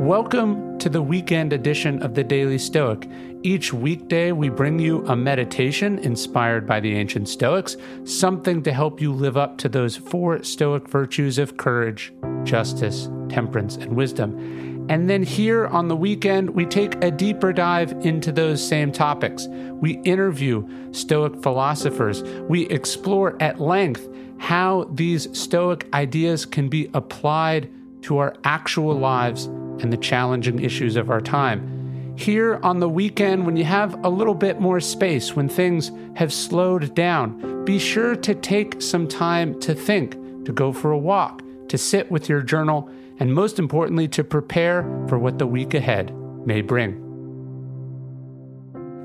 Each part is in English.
Welcome to the weekend edition of the Daily Stoic. Each weekday, we bring you a meditation inspired by the ancient Stoics, something to help you live up to those four Stoic virtues of courage, justice, temperance, and wisdom. And then here on the weekend, we take a deeper dive into those same topics. We interview Stoic philosophers. We explore at length how these Stoic ideas can be applied to our actual lives and the challenging issues of our time. Here on the weekend, when you have a little bit more space, when things have slowed down, be sure to take some time to think, to go for a walk, to sit with your journal, and most importantly, to prepare for what the week ahead may bring.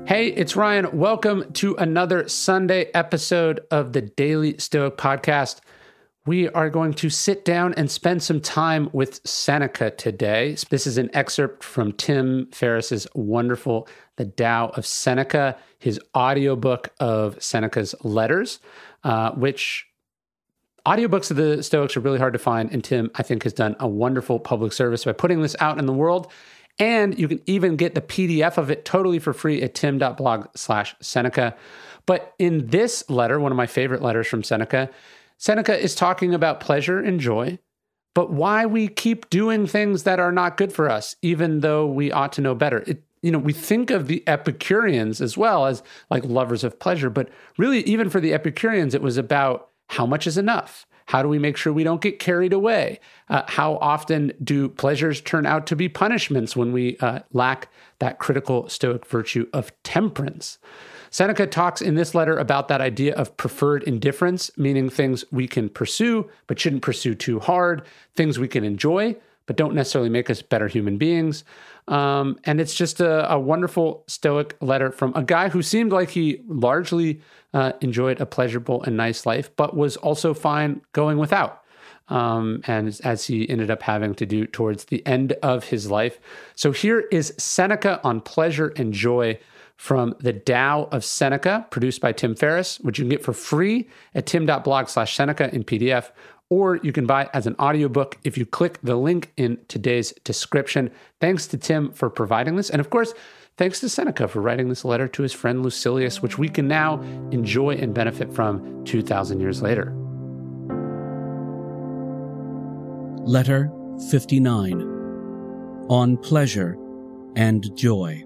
Hey, it's Ryan. Welcome to another Sunday episode of the Daily Stoic Podcast we are going to sit down and spend some time with Seneca today. This is an excerpt from Tim Ferriss's wonderful The Tao of Seneca, his audiobook of Seneca's letters, uh, which audiobooks of the Stoics are really hard to find. And Tim, I think, has done a wonderful public service by putting this out in the world. And you can even get the PDF of it totally for free at tim.blog slash Seneca. But in this letter, one of my favorite letters from Seneca, Seneca is talking about pleasure and joy, but why we keep doing things that are not good for us, even though we ought to know better. It, you know, we think of the Epicureans as well as like lovers of pleasure, but really, even for the Epicureans, it was about how much is enough. How do we make sure we don't get carried away? Uh, how often do pleasures turn out to be punishments when we uh, lack that critical Stoic virtue of temperance? Seneca talks in this letter about that idea of preferred indifferents, meaning things we can pursue but shouldn't pursue too hard, things we can enjoy but don't necessarily make us better human beings. Um, and it's just a, a, wonderful Stoic letter from a guy who seemed like he largely uh, enjoyed a pleasurable and nice life, but was also fine going without. Um, and as he ended up having to do towards the end of his life. So here is Seneca on pleasure and joy from the Tao of Seneca, produced by Tim Ferriss, which you can get for free at tim.blog slash Seneca in PDF, or you can buy it as an audiobook if you click the link in today's description. Thanks to Tim for providing this. And of course, thanks to Seneca for writing this letter to his friend Lucilius, which we can now enjoy and benefit from 2,000 years later. Letter 59 On Pleasure and Joy.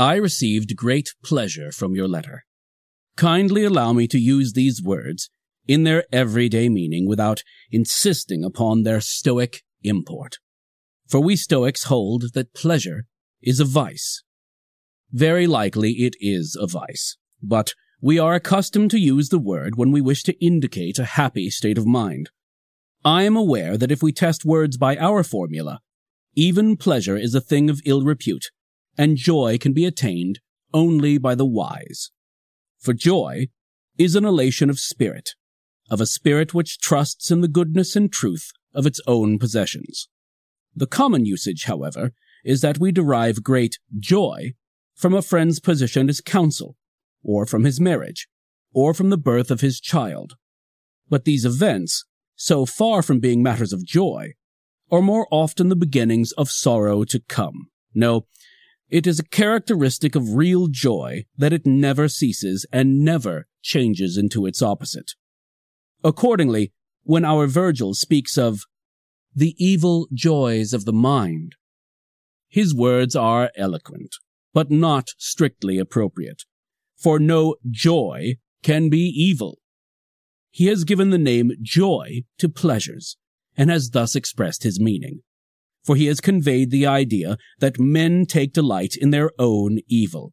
I received great pleasure from your letter. Kindly allow me to use these words in their everyday meaning without insisting upon their Stoic import. For we Stoics hold that pleasure is a vice. Very likely it is a vice, but we are accustomed to use the word when we wish to indicate a happy state of mind. I am aware that if we test words by our formula, even pleasure is a thing of ill repute, and joy can be attained only by the wise. For joy is an elation of spirit, of a spirit which trusts in the goodness and truth of its own possessions. The common usage, however, is that we derive great joy from a friend's position as counsel, or from his marriage, or from the birth of his child. But these events so far from being matters of joy, are more often the beginnings of sorrow to come. No, it is a characteristic of real joy that it never ceases and never changes into its opposite. Accordingly, when our Virgil speaks of the evil joys of the mind, his words are eloquent, but not strictly appropriate, for no joy can be evil. He has given the name joy to pleasures, and has thus expressed his meaning. For he has conveyed the idea that men take delight in their own evil.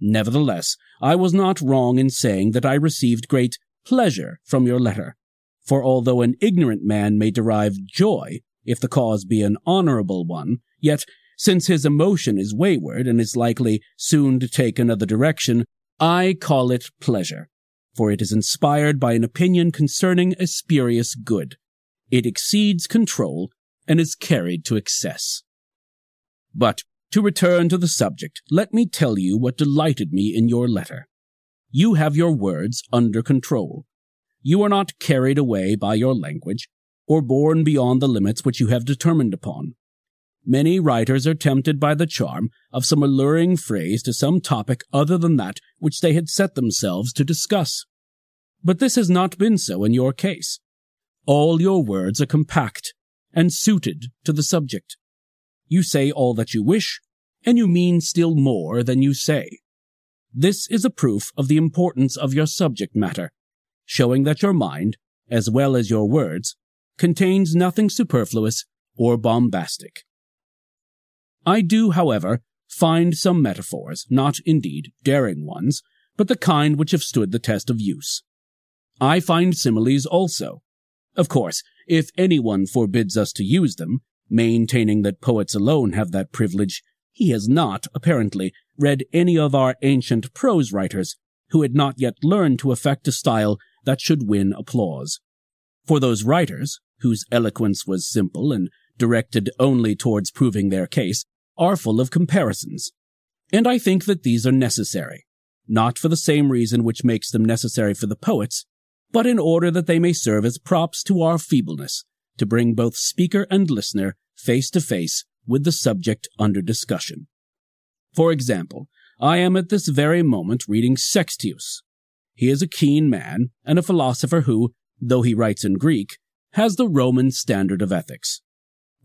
Nevertheless, I was not wrong in saying that I received great pleasure from your letter. For although an ignorant man may derive joy, if the cause be an honorable one, yet, since his emotion is wayward and is likely soon to take another direction, I call it pleasure, for it is inspired by an opinion concerning a spurious good. It exceeds control and is carried to excess. But to return to the subject, let me tell you what delighted me in your letter. You have your words under control. You are not carried away by your language, or borne beyond the limits which you have determined upon. Many writers are tempted by the charm of some alluring phrase to some topic other than that which they had set themselves to discuss. But this has not been so in your case. All your words are compact and suited to the subject. You say all that you wish, and you mean still more than you say. This is a proof of the importance of your subject matter, showing that your mind, as well as your words, contains nothing superfluous or bombastic. I do, however, find some metaphors, not indeed daring ones, but the kind which have stood the test of use. I find similes also. Of course, if anyone forbids us to use them, maintaining that poets alone have that privilege, he has not, apparently, read any of our ancient prose writers who had not yet learned to affect a style that should win applause. For those writers, whose eloquence was simple and directed only towards proving their case, are full of comparisons. And I think that these are necessary, not for the same reason which makes them necessary for the poets, but in order that they may serve as props to our feebleness, to bring both speaker and listener face to face with the subject under discussion. For example, I am at this very moment reading Sextius. He is a keen man and a philosopher who, though he writes in Greek, has the Roman standard of ethics.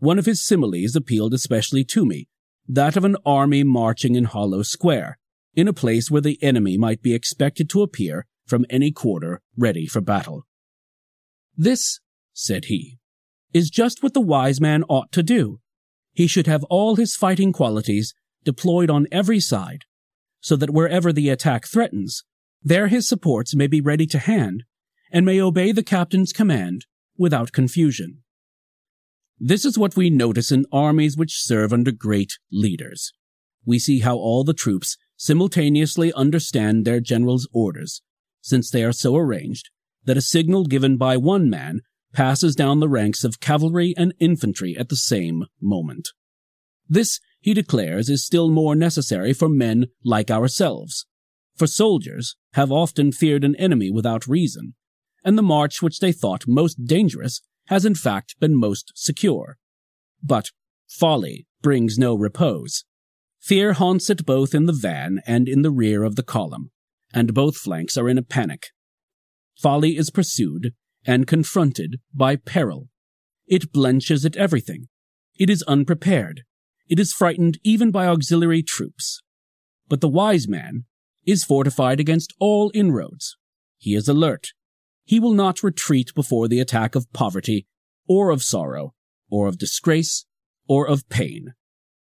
One of his similes appealed especially to me, that of an army marching in hollow square, in a place where the enemy might be expected to appear from any quarter ready for battle. This, said he, is just what the wise man ought to do. He should have all his fighting qualities deployed on every side, so that wherever the attack threatens, there his supports may be ready to hand, and may obey the captain's command without confusion. This is what we notice in armies which serve under great leaders. We see how all the troops simultaneously understand their general's orders, since they are so arranged that a signal given by one man passes down the ranks of cavalry and infantry at the same moment. This, he declares, is still more necessary for men like ourselves. For soldiers have often feared an enemy without reason, and the march which they thought most dangerous has in fact been most secure. But folly brings no repose. Fear haunts it both in the van and in the rear of the column, and both flanks are in a panic. Folly is pursued and confronted by peril. It blenches at everything. It is unprepared. It is frightened even by auxiliary troops. But the wise man is fortified against all inroads. He is alert. He will not retreat before the attack of poverty, or of sorrow, or of disgrace, or of pain.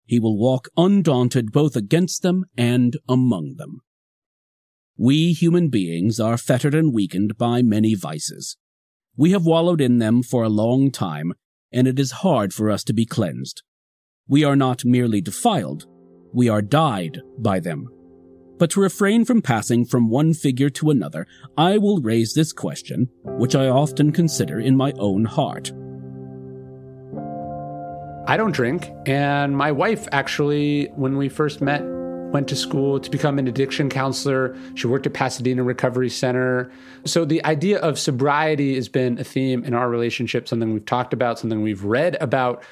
He will walk undaunted both against them and among them. We human beings are fettered and weakened by many vices. We have wallowed in them for a long time, and it is hard for us to be cleansed. We are not merely defiled, we are dyed by them. But to refrain from passing from one figure to another, I will raise this question, which I often consider in my own heart. I don't drink, and my wife actually, when we first met, went to school to become an addiction counselor. She worked at Pasadena Recovery Center. So the idea of sobriety has been a theme in our relationship, something we've talked about, something we've read about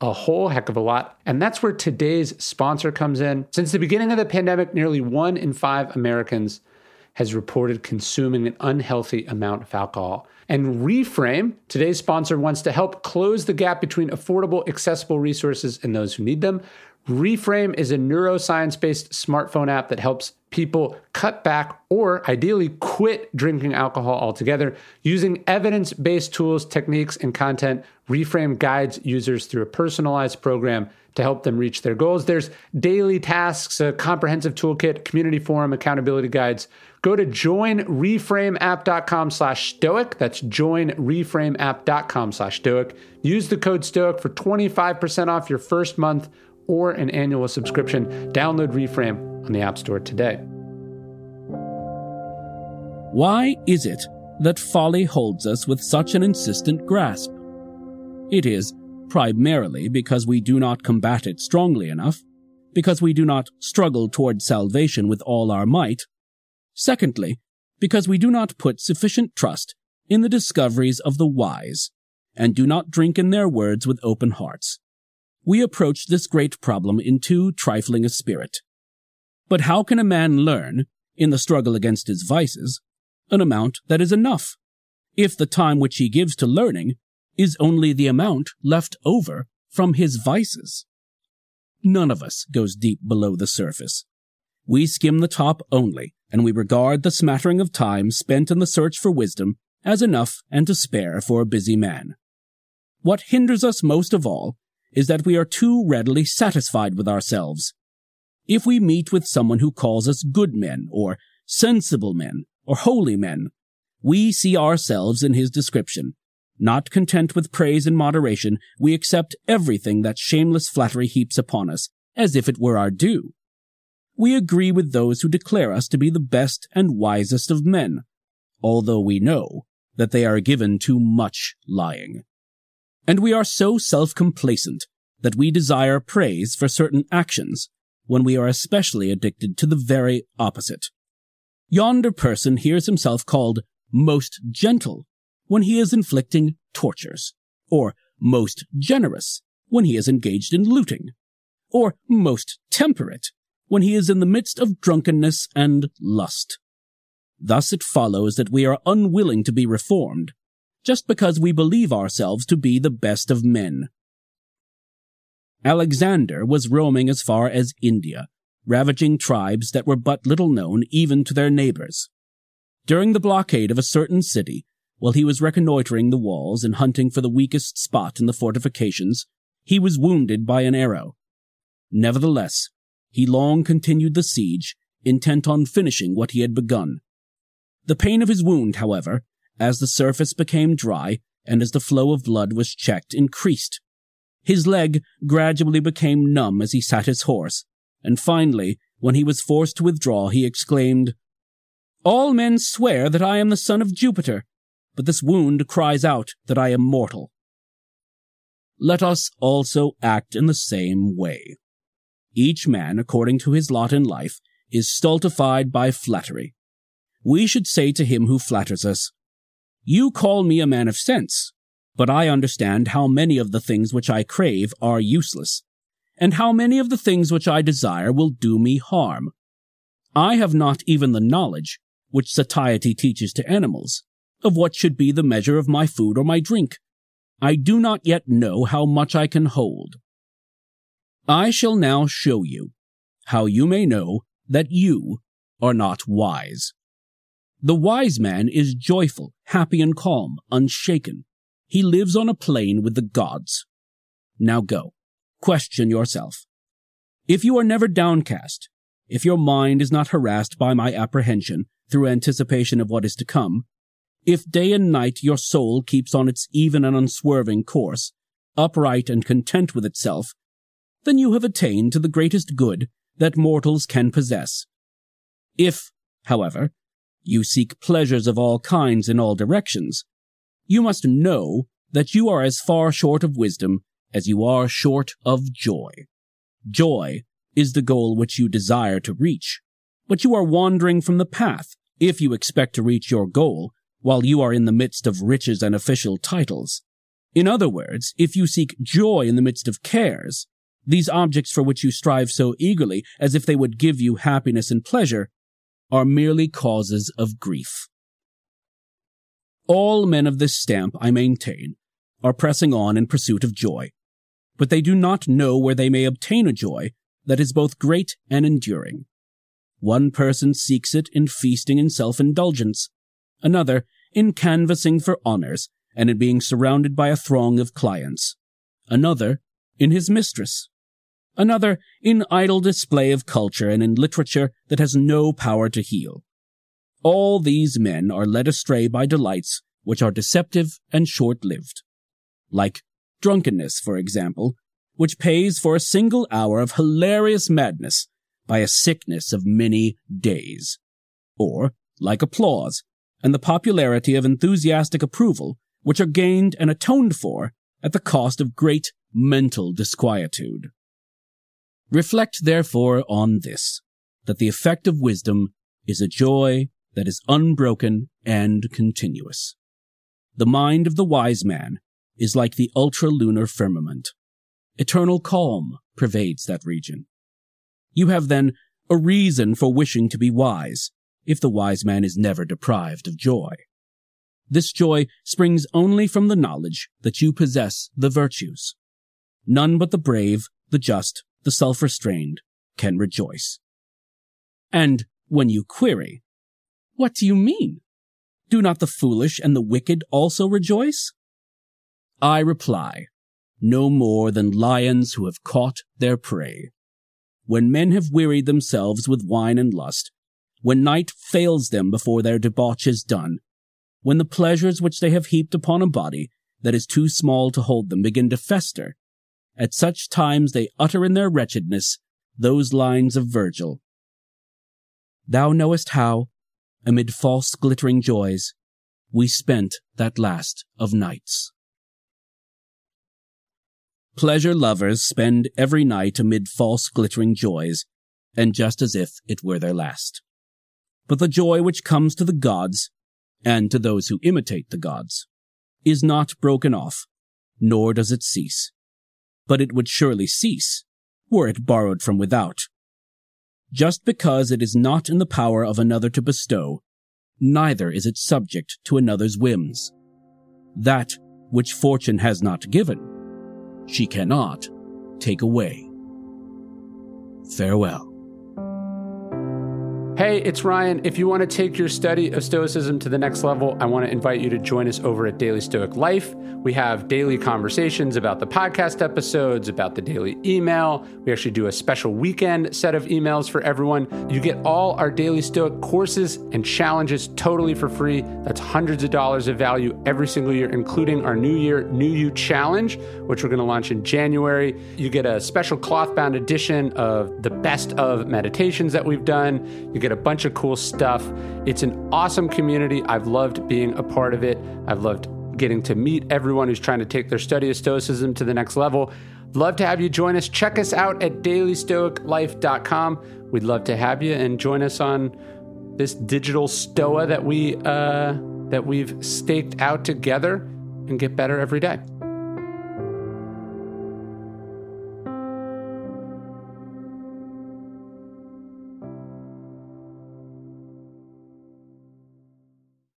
a whole heck of a lot. And that's where today's sponsor comes in. Since the beginning of the pandemic, nearly one in five Americans has reported consuming an unhealthy amount of alcohol. And Reframe, today's sponsor, wants to help close the gap between affordable, accessible resources and those who need them. Reframe is a neuroscience based smartphone app that helps people cut back or ideally quit drinking alcohol altogether. Using evidence based tools, techniques, and content, Reframe guides users through a personalized program to help them reach their goals. There's daily tasks, a comprehensive toolkit, community forum, accountability guides. Go to joinreframeapp.com slash stoic. That's joinreframeapp.com slash stoic. Use the code stoic for 25% off your first month or an annual subscription. Download Reframe on the App Store today. Why is it that folly holds us with such an insistent grasp? It is primarily because we do not combat it strongly enough, because we do not struggle toward salvation with all our might. Secondly, because we do not put sufficient trust in the discoveries of the wise, and do not drink in their words with open hearts. We approach this great problem in too trifling a spirit. But how can a man learn, in the struggle against his vices, an amount that is enough, if the time which he gives to learning is only the amount left over from his vices. None of us goes deep below the surface. We skim the top only, and we regard the smattering of time spent in the search for wisdom as enough and to spare for a busy man. What hinders us most of all is that we are too readily satisfied with ourselves. If we meet with someone who calls us good men, or sensible men, or holy men, we see ourselves in his description, not content with praise and moderation, we accept everything that shameless flattery heaps upon us, as if it were our due. We agree with those who declare us to be the best and wisest of men, although we know that they are given to much lying. And we are so self-complacent that we desire praise for certain actions when we are especially addicted to the very opposite. Yonder person hears himself called most gentle when he is inflicting tortures, or most generous when he is engaged in looting, or most temperate when he is in the midst of drunkenness and lust. Thus it follows that we are unwilling to be reformed, just because we believe ourselves to be the best of men. Alexander was roaming as far as India, ravaging tribes that were but little known even to their neighbors. During the blockade of a certain city, while he was reconnoitering the walls and hunting for the weakest spot in the fortifications, he was wounded by an arrow. Nevertheless, he long continued the siege, intent on finishing what he had begun. The pain of his wound, however, as the surface became dry and as the flow of blood was checked, increased. His leg gradually became numb as he sat his horse, and finally, when he was forced to withdraw, he exclaimed, All men swear that I am the son of Jupiter, but this wound cries out that I am mortal. Let us also act in the same way. Each man, according to his lot in life, is stultified by flattery. We should say to him who flatters us, You call me a man of sense, but I understand how many of the things which I crave are useless, and how many of the things which I desire will do me harm. I have not even the knowledge which satiety teaches to animals, of what should be the measure of my food or my drink. I do not yet know how much I can hold. I shall now show you how you may know that you are not wise. The wise man is joyful, happy, and calm, unshaken. He lives on a plane with the gods. Now go, question yourself. If you are never downcast, if your mind is not harassed by my apprehension through anticipation of what is to come, if day and night your soul keeps on its even and unswerving course, upright and content with itself, then you have attained to the greatest good that mortals can possess. If, however, you seek pleasures of all kinds in all directions, you must know that you are as far short of wisdom as you are short of joy. Joy is the goal which you desire to reach, but you are wandering from the path if you expect to reach your goal while you are in the midst of riches and official titles. In other words, if you seek joy in the midst of cares, these objects for which you strive so eagerly as if they would give you happiness and pleasure, are merely causes of grief. All men of this stamp, I maintain, are pressing on in pursuit of joy, but they do not know where they may obtain a joy that is both great and enduring. One person seeks it in feasting and self-indulgence, another in canvassing for honors and in being surrounded by a throng of clients, another in his mistress, another in idle display of culture and in literature that has no power to heal. All these men are led astray by delights which are deceptive and short-lived. Like drunkenness, for example, which pays for a single hour of hilarious madness by a sickness of many days. Or, like applause, and the popularity of enthusiastic approval, which are gained and atoned for at the cost of great mental disquietude. Reflect therefore on this, that the effect of wisdom is a joy that is unbroken and continuous. The mind of the wise man is like the ultralunar firmament. Eternal calm pervades that region. You have then a reason for wishing to be wise, if the wise man is never deprived of joy. This joy springs only from the knowledge that you possess the virtues. None but the brave, the just, the self-restrained can rejoice. And when you query, what do you mean? Do not the foolish and the wicked also rejoice? I reply, no more than lions who have caught their prey. When men have wearied themselves with wine and lust, when night fails them before their debauch is done, when the pleasures which they have heaped upon a body that is too small to hold them begin to fester, at such times they utter in their wretchedness those lines of Virgil. Thou knowest how, amid false glittering joys, we spent that last of nights. Pleasure lovers spend every night amid false glittering joys, and just as if it were their last. But the joy which comes to the gods, and to those who imitate the gods, is not broken off, nor does it cease but it would surely cease were it borrowed from without. Just because it is not in the power of another to bestow, neither is it subject to another's whims. That which fortune has not given, she cannot take away. Farewell. Hey, it's Ryan. If you want to take your study of Stoicism to the next level, I want to invite you to join us over at Daily Stoic Life. We have daily conversations about the podcast episodes, about the daily email. We actually do a special weekend set of emails for everyone. You get all our Daily Stoic courses and challenges totally for free. That's hundreds of dollars of value every single year, including our New Year New You Challenge, which we're going to launch in January. You get a special cloth bound edition of the best of meditations that we've done. You get a bunch of cool stuff. It's an awesome community. I've loved being a part of it. I've loved getting to meet everyone who's trying to take their study of Stoicism to the next level. Love to have you join us. Check us out at dailystoiclife.com. We'd love to have you and join us on this digital stoa that we uh, that we've staked out together and get better every day.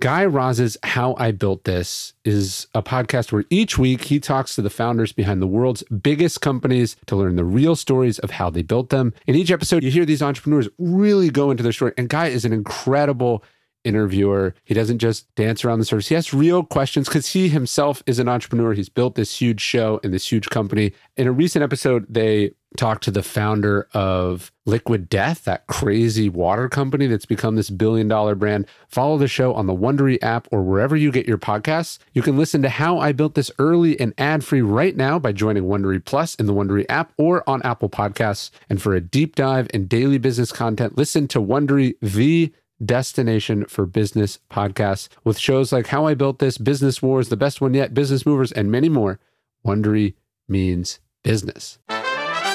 Guy Raz's How I Built This is a podcast where each week he talks to the founders behind the world's biggest companies to learn the real stories of how they built them. In each episode, you hear these entrepreneurs really go into their story. And Guy is an incredible interviewer. He doesn't just dance around the surface. He asks real questions because he himself is an entrepreneur. He's built this huge show and this huge company. In a recent episode, they talked to the founder of Liquid Death, that crazy water company that's become this billion dollar brand. Follow the show on the Wondery app or wherever you get your podcasts. You can listen to how I built this early and ad free right now by joining Wondery Plus in the Wondery app or on Apple Podcasts. And for a deep dive in daily business content, listen to Wondery the destination for business podcasts with shows like How I Built This, Business Wars, The Best One Yet, Business Movers, and many more. Wondery means business.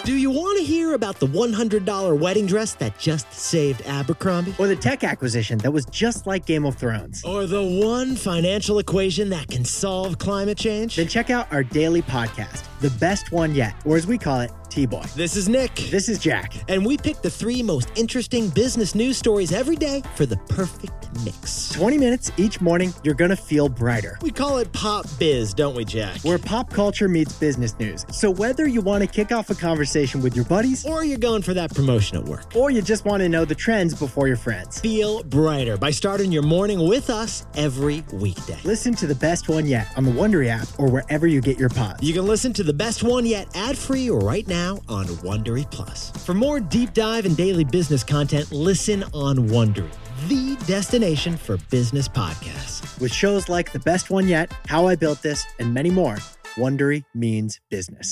Do you want to hear about the $100 wedding dress that just saved Abercrombie? Or the tech acquisition that was just like Game of Thrones? Or the one financial equation that can solve climate change? Then check out our daily podcast, The Best One Yet, or as we call it, TBOY. This is Nick. This is Jack. And we pick the three most interesting business news stories every day for the perfect mix. 20 minutes each morning, you're going to feel brighter. We call it Pop Biz, don't we, Jack? Where pop culture meets business news. So whether you want to kick off a conversation with your buddies, or you're going for that promotion at work, or you just want to know the trends before your friends, feel brighter by starting your morning with us every weekday. Listen to the best one yet on the Wondery app or wherever you get your pods. You can listen to the best one yet ad free right now on Wondery Plus. For more deep dive and daily business content, listen on Wondery, the destination for business podcasts. With shows like The Best One Yet, How I Built This, and many more, Wondery means business.